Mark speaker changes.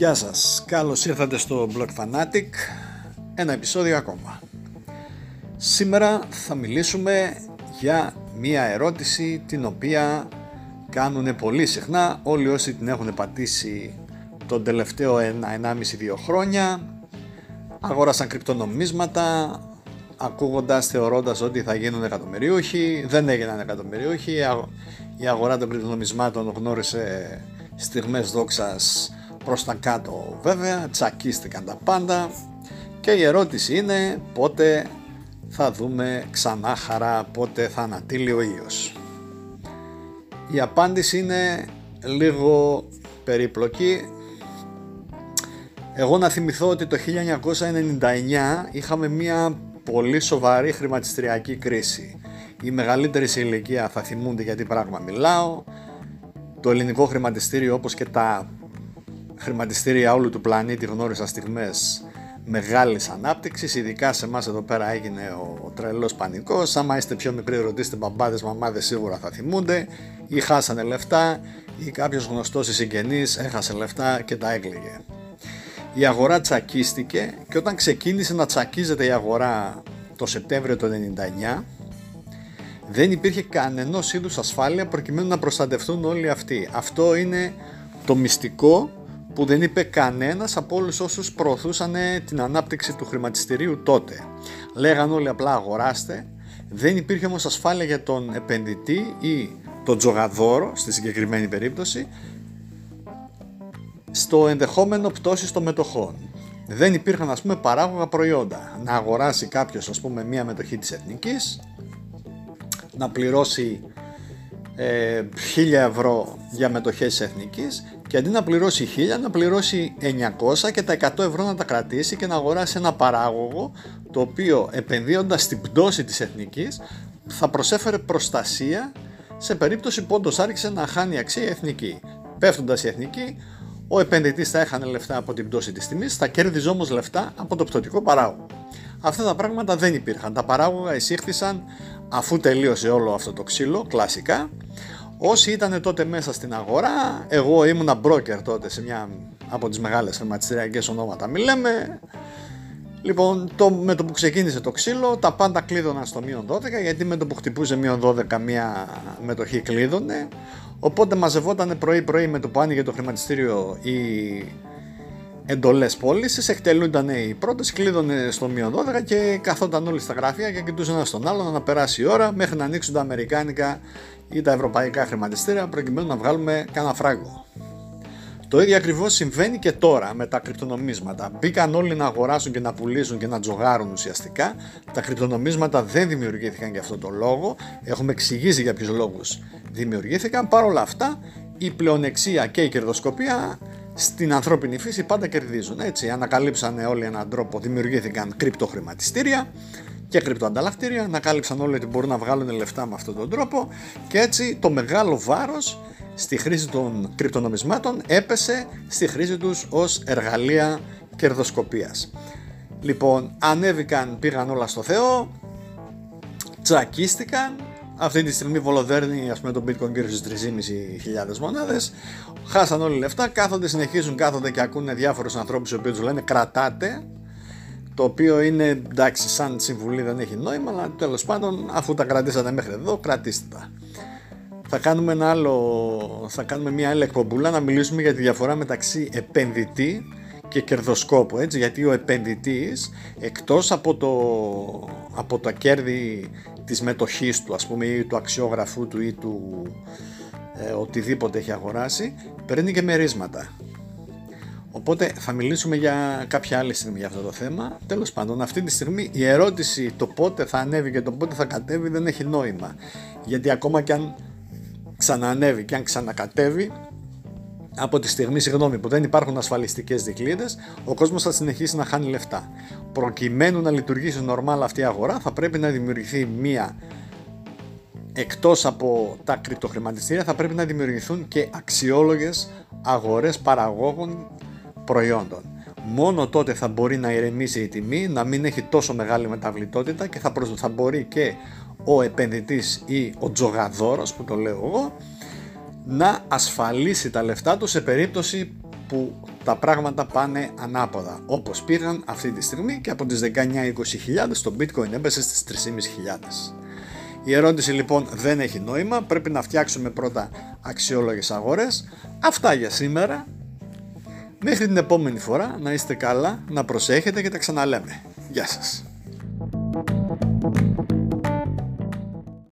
Speaker 1: Γεια σας, καλώς ήρθατε στο Blog Fanatic, ένα επεισόδιο ακόμα. Σήμερα θα μιλήσουμε για μία ερώτηση την οποία κάνουν πολύ συχνά όλοι όσοι την έχουν πατήσει τον τελευταίο 1-1,5-2 χρόνια. Αγόρασαν κρυπτονομίσματα ακούγοντας, θεωρώντας ότι θα γίνουν εκατομμυριούχοι δεν έγιναν εκατομμυριούχοι η αγορά των κρυπτονομισμάτων γνώρισε στιγμές δόξας προς τα κάτω βέβαια, τσακίστηκαν τα πάντα και η ερώτηση είναι πότε θα δούμε ξανά χαρά, πότε θα ανατείλει ο ήλιος. Η απάντηση είναι λίγο περίπλοκη. Εγώ να θυμηθώ ότι το 1999 είχαμε μια πολύ σοβαρή χρηματιστηριακή κρίση. Οι μεγαλύτεροι σε ηλικία θα θυμούνται γιατί πράγμα μιλάω. Το ελληνικό χρηματιστήριο όπως και τα χρηματιστήρια όλου του πλανήτη γνώρισαν στιγμές μεγάλης ανάπτυξης, ειδικά σε εμάς εδώ πέρα έγινε ο, ο τρελός πανικός, άμα είστε πιο μικροί ρωτήστε μπαμπάδες, μαμάδες σίγουρα θα θυμούνται, ή χάσανε λεφτά ή κάποιος γνωστός ή συγγενής έχασε λεφτά και τα έκλειγε. Η αγορά τσακίστηκε και όταν ξεκίνησε να τσακίζεται η αγορά το Σεπτέμβριο του 1999 δεν υπήρχε κανένας είδους ασφάλεια προκειμένου να προστατευτούν όλοι αυτοί. Αυτό είναι το μυστικό που δεν είπε κανένας από όλους όσους προωθούσαν την ανάπτυξη του χρηματιστηρίου τότε. Λέγαν όλοι απλά αγοράστε, δεν υπήρχε όμως ασφάλεια για τον επενδυτή ή τον τζογαδόρο στη συγκεκριμένη περίπτωση στο ενδεχόμενο πτώσης των μετοχών. Δεν υπήρχαν ας πούμε παράγωγα προϊόντα. Να αγοράσει κάποιος ας πούμε μία μετοχή της εθνικής, να πληρώσει ε, 1000 ευρώ για μετοχές εθνικής και αντί να πληρώσει 1000 να πληρώσει 900 και τα 100 ευρώ να τα κρατήσει και να αγοράσει ένα παράγωγο το οποίο επενδύοντας στην πτώση της εθνικής θα προσέφερε προστασία σε περίπτωση που όντως άρχισε να χάνει αξία η εθνική. Πέφτοντας η εθνική, ο επενδυτής θα έχανε λεφτά από την πτώση της τιμής, θα κέρδιζε όμως λεφτά από το πτωτικό παράγωγο. Αυτά τα πράγματα δεν υπήρχαν. Τα παράγωγα εισήχθησαν αφού τελείωσε όλο αυτό το ξύλο, κλασικά. Όσοι ήταν τότε μέσα στην αγορά, εγώ ήμουν broker τότε σε μια από τις μεγάλες χρηματιστηριακές ονόματα μιλάμε. Λοιπόν, το, με το που ξεκίνησε το ξύλο, τα πάντα κλείδωναν στο μείον 12, γιατί με το που χτυπούσε μείον 12 μια μετοχή κλείδωνε. Οπότε μαζευόταν πρωί-πρωί με το που άνοιγε το χρηματιστήριο η εντολές πώλησης, εκτελούνταν οι πρώτες, κλείδωνε στο μείον 12 και καθόταν όλοι στα γραφεία και κοιτούσαν ένα στον άλλον να περάσει η ώρα μέχρι να ανοίξουν τα αμερικάνικα ή τα ευρωπαϊκά χρηματιστήρια προκειμένου να βγάλουμε κανένα φράγκο. Το ίδιο ακριβώς συμβαίνει και τώρα με τα κρυπτονομίσματα. Μπήκαν όλοι να αγοράσουν και να πουλήσουν και να τζογάρουν ουσιαστικά. Τα κρυπτονομίσματα δεν δημιουργήθηκαν για αυτό το λόγο. Έχουμε εξηγήσει για ποιους λόγους δημιουργήθηκαν. Παρ' όλα αυτά, η πλεονεξία και η κερδοσκοπία στην ανθρώπινη φύση πάντα κερδίζουν. Έτσι, ανακαλύψανε όλοι έναν τρόπο, δημιουργήθηκαν κρυπτοχρηματιστήρια και κρυπτοανταλλακτήρια, ανακάλυψαν όλοι ότι μπορούν να βγάλουν λεφτά με αυτόν τον τρόπο και έτσι το μεγάλο βάρος στη χρήση των κρυπτονομισμάτων έπεσε στη χρήση τους ως εργαλεία κερδοσκοπίας. Λοιπόν, ανέβηκαν, πήγαν όλα στο Θεό, τσακίστηκαν, αυτή τη στιγμή βολοδέρνει ας πούμε το bitcoin γύρω στις 3.500 μονάδες. Χάσαν όλοι λεφτά, κάθονται, συνεχίζουν, κάθονται και ακούνε διάφορους ανθρώπους οι οποίοι τους λένε κρατάτε το οποίο είναι εντάξει σαν συμβουλή δεν έχει νόημα αλλά τέλος πάντων αφού τα κρατήσατε μέχρι εδώ κρατήστε τα. Θα κάνουμε, ένα άλλο, θα κάνουμε μια άλλη εκπομπούλα να μιλήσουμε για τη διαφορά μεταξύ επενδυτή και κερδοσκόπου έτσι, γιατί ο επενδυτής εκτός από, το, από τα κέρδη της μετοχής του ας πούμε ή του αξιόγραφού του ή του ε, οτιδήποτε έχει αγοράσει παίρνει και μερίσματα. Οπότε θα μιλήσουμε για κάποια άλλη στιγμή για αυτό το θέμα. Τέλος πάντων αυτή τη στιγμή η ερώτηση το πότε θα ανέβει και το πότε θα κατέβει δεν έχει νόημα. Γιατί ακόμα και αν ξανανέβει και αν ξανακατέβει από τη στιγμή συγγνώμη, που δεν υπάρχουν ασφαλιστικές δικλείδες, ο κόσμος θα συνεχίσει να χάνει λεφτά. Προκειμένου να λειτουργήσει νορμάλ αυτή η αγορά, θα πρέπει να δημιουργηθεί μία. Εκτός από τα κρυπτοχρηματιστήρια, θα πρέπει να δημιουργηθούν και αξιόλογες αγορές παραγόγων προϊόντων. Μόνο τότε θα μπορεί να ηρεμήσει η τιμή, να μην έχει τόσο μεγάλη μεταβλητότητα και θα, θα μπορεί και ο επενδυτής ή ο τζογαδόρος που το λέω εγώ να ασφαλίσει τα λεφτά του σε περίπτωση που τα πράγματα πάνε ανάποδα όπως πήγαν αυτή τη στιγμή και από τις 19-20 το bitcoin έμπεσε στις 3.500 η ερώτηση λοιπόν δεν έχει νόημα. Πρέπει να φτιάξουμε πρώτα αξιόλογες αγορές. Αυτά για σήμερα. Μέχρι την επόμενη φορά να είστε καλά να προσέχετε και τα ξαναλέμε. Γεια σας